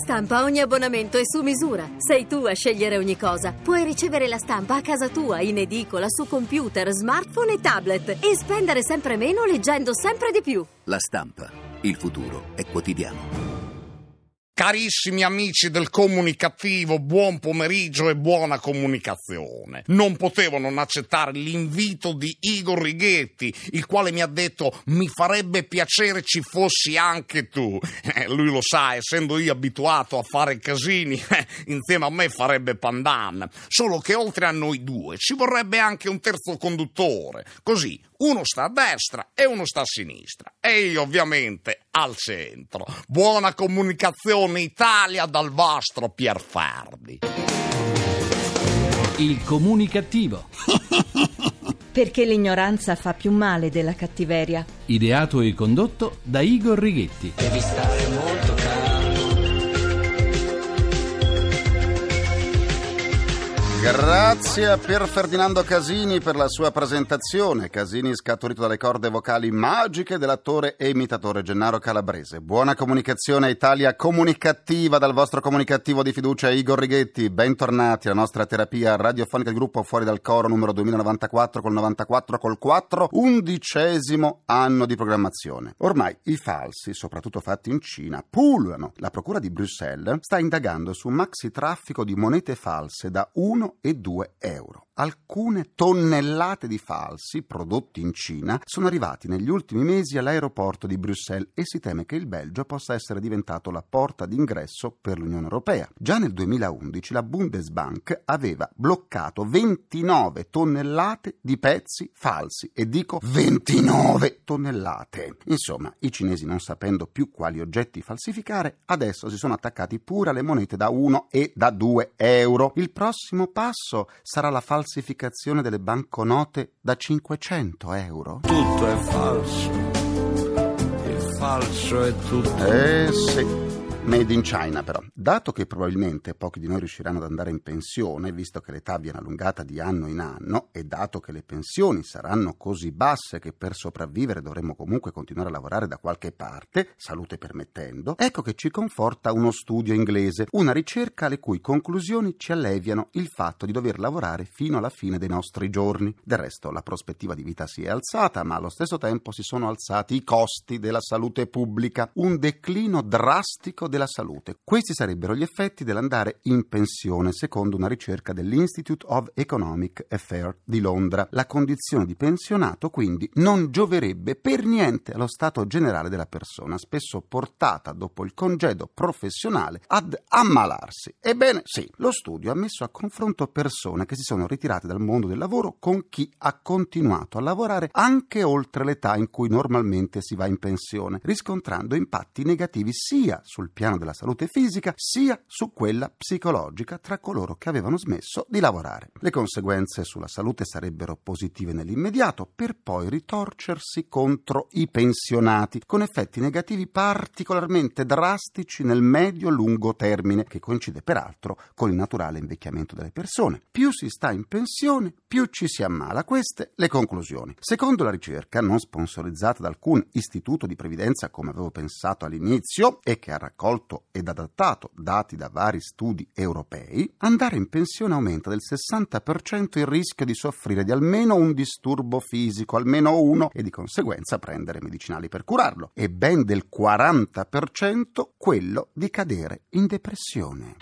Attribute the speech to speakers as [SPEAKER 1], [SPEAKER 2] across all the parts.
[SPEAKER 1] Stampa ogni abbonamento è su misura. Sei tu a scegliere ogni cosa. Puoi ricevere la stampa a casa tua, in edicola, su computer, smartphone e tablet e spendere sempre meno leggendo sempre di più.
[SPEAKER 2] La stampa. Il futuro è quotidiano.
[SPEAKER 3] Carissimi amici del comunicativo, buon pomeriggio e buona comunicazione. Non potevo non accettare l'invito di Igor Righetti, il quale mi ha detto mi farebbe piacere ci fossi anche tu. Eh, lui lo sa, essendo io abituato a fare casini, eh, insieme a me farebbe pandan. Solo che oltre a noi due ci vorrebbe anche un terzo conduttore. Così uno sta a destra e uno sta a sinistra. E io ovviamente al centro. Buona comunicazione Italia dal vostro Pierfardi.
[SPEAKER 4] Il comunicativo.
[SPEAKER 5] Perché l'ignoranza fa più male della cattiveria.
[SPEAKER 4] Ideato e condotto da Igor Righetti.
[SPEAKER 6] Devi stare molto calmo.
[SPEAKER 7] Grazie a Pier Ferdinando Casini per la sua presentazione. Casini scaturito dalle corde vocali magiche dell'attore e imitatore Gennaro Calabrese. Buona comunicazione Italia comunicativa dal vostro comunicativo di fiducia Igor Righetti. Bentornati alla nostra terapia radiofonica del gruppo Fuori dal Coro numero 2094 col 94 col 4, undicesimo anno di programmazione. Ormai i falsi, soprattutto fatti in Cina, pullulano. La procura di Bruxelles sta indagando su un maxi traffico di monete false da 1 e 2 euro alcune tonnellate di falsi prodotti in Cina sono arrivati negli ultimi mesi all'aeroporto di Bruxelles e si teme che il Belgio possa essere diventato la porta d'ingresso per l'Unione Europea. Già nel 2011 la Bundesbank aveva bloccato 29 tonnellate di pezzi falsi e dico 29 tonnellate. Insomma, i cinesi non sapendo più quali oggetti falsificare, adesso si sono attaccati pure alle monete da 1 e da 2 euro. Il prossimo passo sarà la falsificazione falsificazione delle banconote da 500 euro?
[SPEAKER 6] Tutto è falso. Il falso è tutto.
[SPEAKER 7] Eh sì. Made in China però. Dato che probabilmente pochi di noi riusciranno ad andare in pensione, visto che l'età viene allungata di anno in anno, e dato che le pensioni saranno così basse che per sopravvivere dovremo comunque continuare a lavorare da qualche parte, salute permettendo, ecco che ci conforta uno studio inglese, una ricerca le cui conclusioni ci alleviano il fatto di dover lavorare fino alla fine dei nostri giorni. Del resto la prospettiva di vita si è alzata, ma allo stesso tempo si sono alzati i costi della salute pubblica, un declino drastico della salute. Questi sarebbero gli effetti dell'andare in pensione, secondo una ricerca dell'Institute of Economic Affairs di Londra. La condizione di pensionato quindi non gioverebbe per niente allo stato generale della persona, spesso portata dopo il congedo professionale ad ammalarsi. Ebbene sì, lo studio ha messo a confronto persone che si sono ritirate dal mondo del lavoro con chi ha continuato a lavorare anche oltre l'età in cui normalmente si va in pensione, riscontrando impatti negativi sia sul piano piano della salute fisica sia su quella psicologica tra coloro che avevano smesso di lavorare. Le conseguenze sulla salute sarebbero positive nell'immediato per poi ritorcersi contro i pensionati con effetti negativi particolarmente drastici nel medio-lungo termine che coincide peraltro con il naturale invecchiamento delle persone. Più si sta in pensione, più ci si ammala. Queste le conclusioni. Secondo la ricerca, non sponsorizzata da alcun istituto di previdenza come avevo pensato all'inizio e che ha raccolto raccolto ed adattato dati da vari studi europei, andare in pensione aumenta del 60% il rischio di soffrire di almeno un disturbo fisico, almeno uno, e di conseguenza prendere medicinali per curarlo, e ben del 40% quello di cadere in depressione.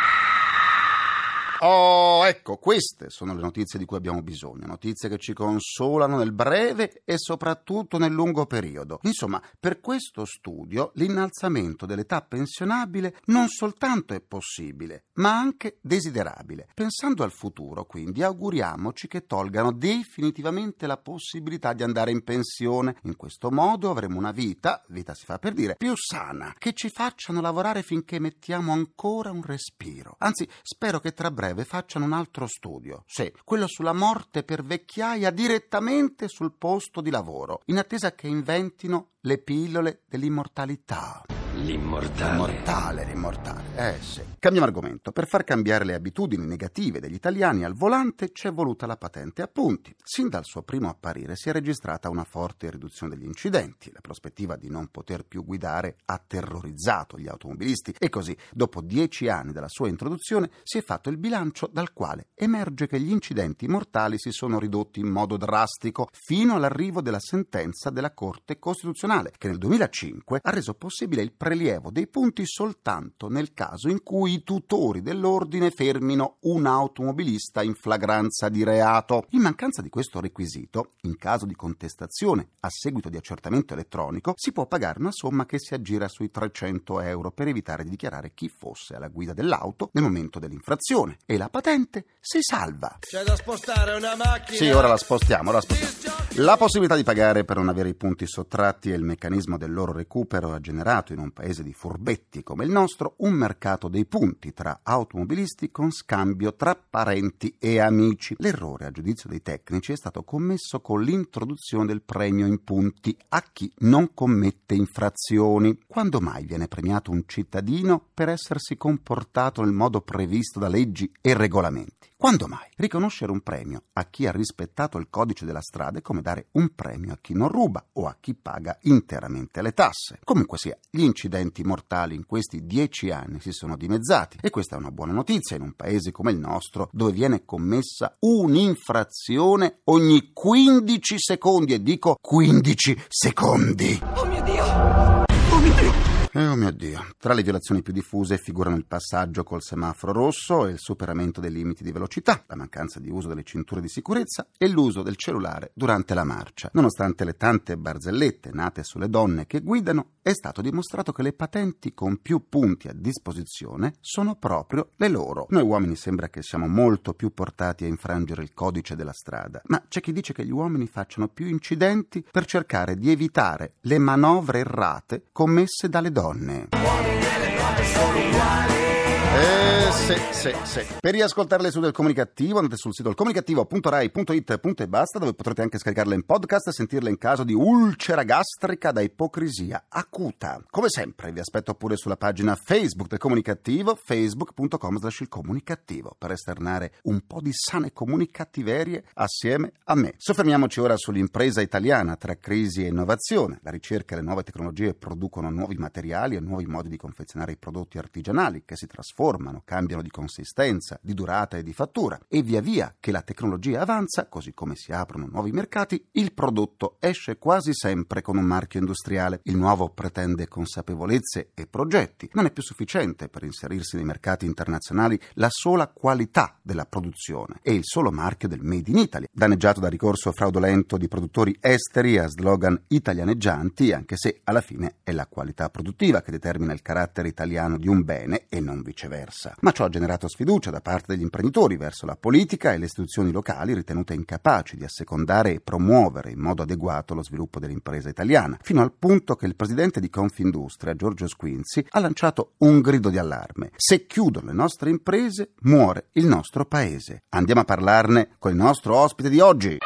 [SPEAKER 7] Oh, ecco, queste sono le notizie di cui abbiamo bisogno, notizie che ci consolano nel breve e soprattutto nel lungo periodo. Insomma, per questo studio l'innalzamento dell'età pensionabile non soltanto è possibile, ma anche desiderabile. Pensando al futuro, quindi, auguriamoci che tolgano definitivamente la possibilità di andare in pensione. In questo modo avremo una vita, vita si fa per dire, più sana, che ci facciano lavorare finché mettiamo ancora un respiro. Anzi, spero che tra breve breve facciano un altro studio, sì, quello sulla morte per vecchiaia direttamente sul posto di lavoro, in attesa che inventino le pillole dell'immortalità.
[SPEAKER 6] L'immortale.
[SPEAKER 7] L'immortale, l'immortale. Eh sì. Cambiamo argomento. Per far cambiare le abitudini negative degli italiani al volante c'è voluta la patente a punti. Sin dal suo primo apparire si è registrata una forte riduzione degli incidenti. La prospettiva di non poter più guidare ha terrorizzato gli automobilisti e così, dopo dieci anni dalla sua introduzione, si è fatto il bilancio dal quale emerge che gli incidenti mortali si sono ridotti in modo drastico fino all'arrivo della sentenza della Corte Costituzionale, che nel 2005 ha reso possibile il prelievo dei punti soltanto nel caso in cui i tutori dell'ordine fermino un automobilista in flagranza di reato. In mancanza di questo requisito, in caso di contestazione a seguito di accertamento elettronico, si può pagare una somma che si aggira sui 300 euro per evitare di dichiarare chi fosse alla guida dell'auto nel momento dell'infrazione e la patente si salva.
[SPEAKER 6] C'è da spostare una macchina.
[SPEAKER 7] Sì, ora la spostiamo, ora la spostiamo. La possibilità di pagare per non avere i punti sottratti e il meccanismo del loro recupero ha generato in un paese di furbetti come il nostro un mercato dei punti tra automobilisti con scambio tra parenti e amici. L'errore, a giudizio dei tecnici, è stato commesso con l'introduzione del premio in punti a chi non commette infrazioni. Quando mai viene premiato un cittadino per essersi comportato nel modo previsto da leggi e regolamenti? Quando mai? Riconoscere un premio a chi ha rispettato il codice della strada è come dare un premio a chi non ruba o a chi paga interamente le tasse. Comunque sia, gli incidenti mortali in questi dieci anni si sono dimezzati e questa è una buona notizia in un paese come il nostro dove viene commessa un'infrazione ogni 15 secondi e dico 15 secondi.
[SPEAKER 1] Oh mio Dio! Oh mio Dio!
[SPEAKER 7] Eh, oh mio Dio. Tra le violazioni più diffuse figurano il passaggio col semaforo rosso e il superamento dei limiti di velocità, la mancanza di uso delle cinture di sicurezza e l'uso del cellulare durante la marcia. Nonostante le tante barzellette nate sulle donne che guidano, è stato dimostrato che le patenti con più punti a disposizione sono proprio le loro. Noi uomini sembra che siamo molto più portati a infrangere il codice della strada, ma c'è chi dice che gli uomini facciano più incidenti per cercare di evitare le manovre errate commesse dalle donne donne. Uomini e le donne sono uguali. Eh, sì, sì, sì. Per riascoltare le sue del comunicativo andate sul sito comunicativo.rai.it e basta dove potrete anche scaricarle in podcast e sentirle in caso di ulcera gastrica da ipocrisia acuta. Come sempre vi aspetto pure sulla pagina Facebook del comunicativo facebook.com slash il comunicativo per esternare un po' di sane comunicattiverie assieme a me. Soffermiamoci ora sull'impresa italiana tra crisi e innovazione. La ricerca e le nuove tecnologie producono nuovi materiali e nuovi modi di confezionare i prodotti artigianali che si trasformano, cambiano di consistenza, di durata e di fattura e via via che la tecnologia avanza, così come si aprono nuovi mercati, il prodotto esce quasi sempre con un marchio industriale. Il nuovo pretende consapevolezze e progetti. Non è più sufficiente per inserirsi nei mercati internazionali la sola qualità della produzione e il solo marchio del Made in Italy, danneggiato da ricorso fraudolento di produttori esteri a slogan italianeggianti, anche se alla fine è la qualità produttiva che determina il carattere italiano di un bene e non viceversa. Ma ciò ha generato sfiducia da parte degli imprenditori verso la politica e le istituzioni locali ritenute incapaci di assecondare e promuovere in modo adeguato lo sviluppo dell'impresa italiana, fino al punto che il presidente di Confindustria, Giorgio Squinzi, ha lanciato un grido di allarme. Se chiudono le nostre imprese, muore il nostro paese. Andiamo a parlarne con il nostro ospite di oggi.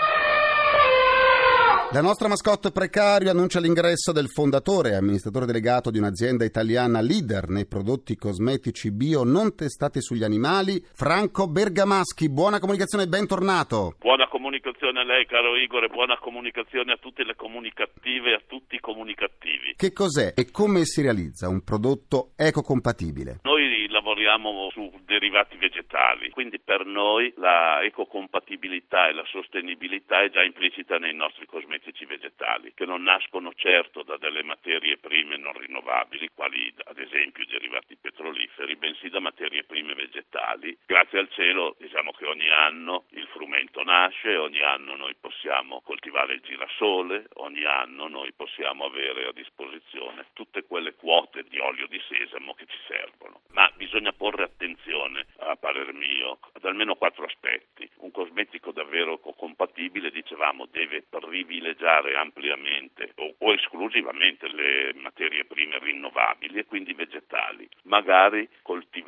[SPEAKER 7] La nostra mascotte precario annuncia l'ingresso del fondatore e amministratore delegato di un'azienda italiana leader nei prodotti cosmetici bio non testati sugli animali, Franco Bergamaschi. Buona comunicazione e bentornato.
[SPEAKER 8] Buona comunicazione a lei, caro Igor, e buona comunicazione a tutte le comunicative e a tutti i comunicativi.
[SPEAKER 7] Che cos'è e come si realizza un prodotto ecocompatibile?
[SPEAKER 8] Noi lavoriamo su derivati vegetali, quindi per noi la ecocompatibilità e la sostenibilità è già implicita nei nostri cosmetici vegetali, che non nascono certo da delle materie prime non rinnovabili, quali ad esempio i derivati petroliferi, bensì da materie prime vegetali. Grazie al cielo diciamo che ogni anno il frumento nasce, ogni anno noi possiamo coltivare il girasole, ogni anno noi possiamo avere a disposizione tutte quelle quote di olio di sesamo che ci servono. Ma bisogna porre attenzione a parer mio, ad almeno quattro aspetti. Un cosmetico davvero compatibile, dicevamo, deve privilegiare ampliamente o, o esclusivamente le materie prime rinnovabili e quindi vegetali, magari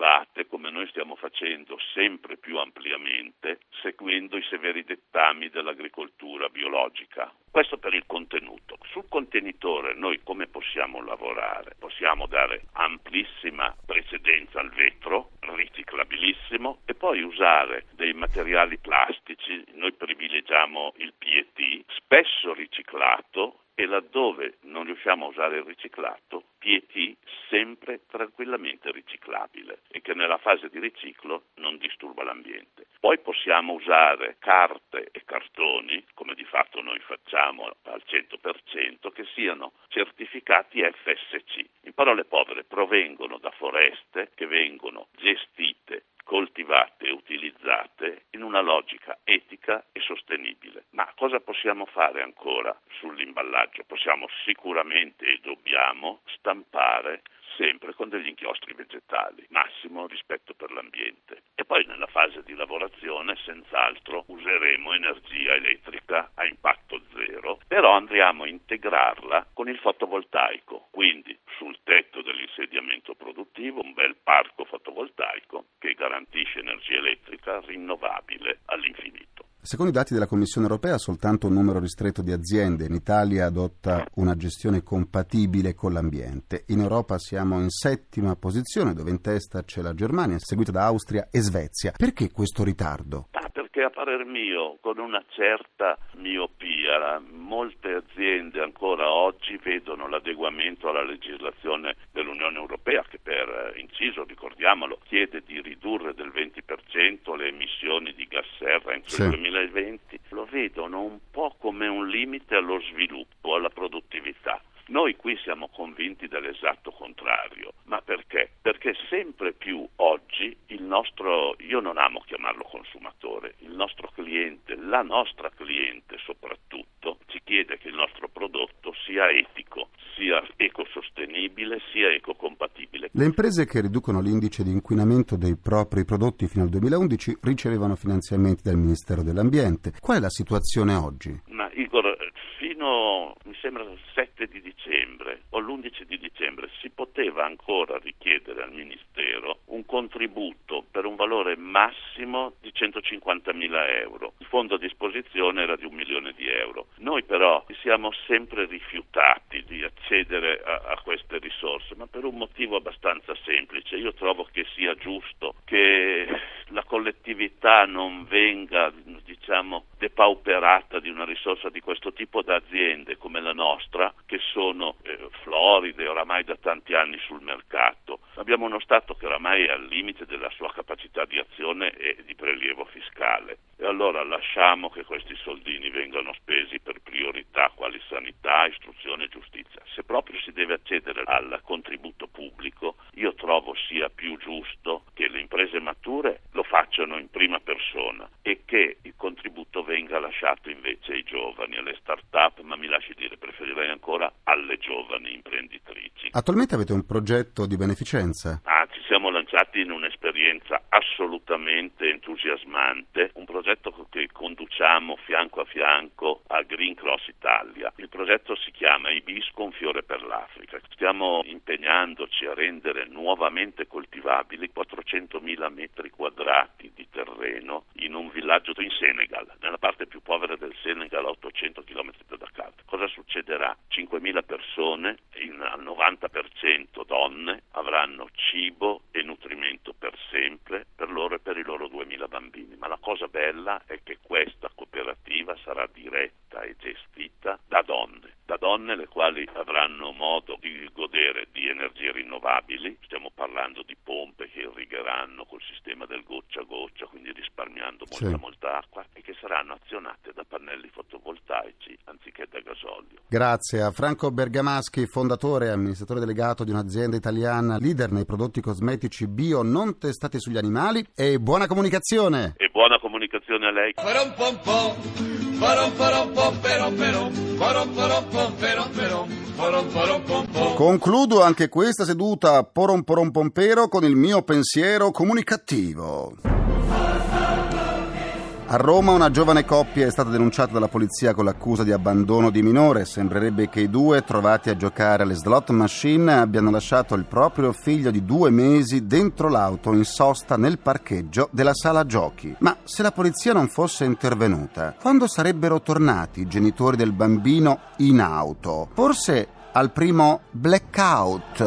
[SPEAKER 8] coltivate come noi stiamo facendo sempre più ampliamente, seguendo i severi dettami dell'agricoltura biologica. Questo per il contenuto. Sul contenitore noi come possiamo lavorare? Possiamo dare amplissima precedenza al vetro, riciclabilissimo, e poi usare dei materiali plastici, noi privilegiamo il PET, spesso riciclato e laddove non riusciamo a usare il riciclato, PET sempre tranquillamente riciclabile e che nella fase di riciclo non disturba l'ambiente. Poi possiamo usare carte e cartoni, come di fatto noi facciamo al 100%, che siano certificati FSC. In parole povere, provengono da foreste che vengono gestite coltivate e utilizzate in una logica etica e sostenibile. Ma cosa possiamo fare ancora sull'imballaggio? Possiamo sicuramente e dobbiamo stampare sempre con degli inchiostri vegetali, massimo rispetto per l'ambiente. E poi nella fase di lavorazione senz'altro useremo energia elettrica a impatto zero, però andremo a integrarla con il fotovoltaico, quindi sul tetto dell'insediamento produttivo un bel parco fotovoltaico che garantisce energia elettrica rinnovabile all'infinito.
[SPEAKER 7] Secondo i dati della Commissione europea, soltanto un numero ristretto di aziende in Italia adotta una gestione compatibile con l'ambiente. In Europa siamo in settima posizione, dove in testa c'è la Germania, seguita da Austria e Svezia. Perché questo ritardo?
[SPEAKER 8] Ah, perché a parer mio, con una certa miopia, molte aziende ancora oggi vedono l'adeguamento alla legislazione dell'Unione Europea, che per inciso, ricordiamolo, chiede di ridurre del 20% le emissioni di gas serra entro sì. il 2020, lo vedono un po' come un limite allo sviluppo, alla produttività. Noi qui siamo convinti dell'esatto contrario, ma perché? Perché sempre più oggi il nostro, io non amo chiamarlo consumatore, il nostro cliente, la nostra cliente soprattutto, ci chiede che il nostro prodotto sia etico, sia ecosostenibile, sia ecocompatibile.
[SPEAKER 7] Le imprese che riducono l'indice di inquinamento dei propri prodotti fino al 2011 ricevevano finanziamenti dal Ministero dell'Ambiente. Qual è la situazione oggi?
[SPEAKER 8] Ma Igor, fino mi sembra il 7 di dicembre o l'11 di dicembre si poteva ancora richiedere al Ministero contributo per un valore massimo di 150 mila euro. Il fondo a disposizione era di un milione di euro. Noi però siamo sempre rifiutati di accedere a, a queste risorse, ma per un motivo abbastanza semplice. Io trovo che sia giusto che la collettività non venga, diciamo, depauperata di una risorsa di questo tipo da aziende come la nostra, che sono eh, floride oramai da tanti anni sul mercato. Abbiamo uno Stato che oramai è al limite della sua capacità di azione e di prelievo fiscale. E allora lasciamo che questi soldini vengano spesi per priorità quali sanità, istruzione e giustizia. Se proprio si deve accedere al contributo pubblico, io trovo sia più giusto che le imprese mature lo facciano in prima persona e che il contributo venga lasciato invece ai giovani, alle start-up, ma mi lasci dire, preferirei ancora alle giovani imprenditrici.
[SPEAKER 7] Attualmente avete un progetto di beneficenza?
[SPEAKER 8] Ah, ci siamo lanciati in un'esperienza assolutamente entusiasmante, un progetto che conduciamo fianco a fianco a Green Cross Italia. Il progetto si chiama Ibisco un fiore per l'Africa. Stiamo impegnandoci a rendere nuovamente coltivabili 400.000 metri quadrati di terreno in un villaggio in Senegal, nella parte più povera del Senegal a 800 km da Dakar. Cosa succederà? 5.000 persone, al 90% donne, avranno cibo e nutrimento per sempre per loro e per i loro 2.000 bambini. Ma la cosa bella è che questa cooperativa sarà diretta e gestita da donne, da donne le quali avranno modo di godere di energie rinnovabili, stiamo parlando di pompe che irrigheranno col sistema del goccia a goccia, quindi risparmiando molta sì. molta acqua e che saranno azionate da pannelli fotovoltaici anziché da gasolio.
[SPEAKER 7] Grazie a Franco Bergamaschi, fondatore e amministratore delegato di un'azienda italiana leader nei prodotti cosmetici bio non testati sugli animali e buona comunicazione.
[SPEAKER 8] E buona comunicazione a lei.
[SPEAKER 7] Concludo anche questa seduta porom porom pompero con il mio pensiero comunicativo. A Roma una giovane coppia è stata denunciata dalla polizia con l'accusa di abbandono di minore. Sembrerebbe che i due, trovati a giocare alle slot machine, abbiano lasciato il proprio figlio di due mesi dentro l'auto in sosta nel parcheggio della sala giochi. Ma se la polizia non fosse intervenuta, quando sarebbero tornati i genitori del bambino in auto? Forse al primo blackout?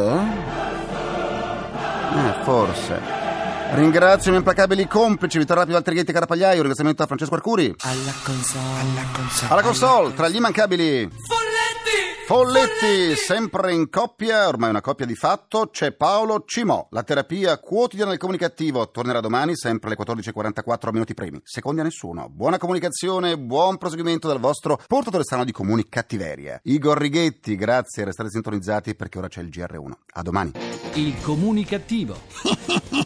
[SPEAKER 7] Eh, forse. Ringrazio i miei implacabili complici Vittorio Rapi, Valtrighetti, Carapagliaio. Un ringraziamento a Francesco Arcuri.
[SPEAKER 6] Alla console. Alla console.
[SPEAKER 7] Alla console, tra gli immancabili. Folletti, sempre in coppia, ormai una coppia di fatto, c'è Paolo Cimò. La terapia quotidiana del comunicativo tornerà domani, sempre alle 14.44 minuti primi. Secondi a nessuno. Buona comunicazione, buon proseguimento dal vostro portatore strano di comuni cattiveria. Igor Righetti, grazie, restate sintonizzati perché ora c'è il GR1. A domani.
[SPEAKER 4] Il comunicativo.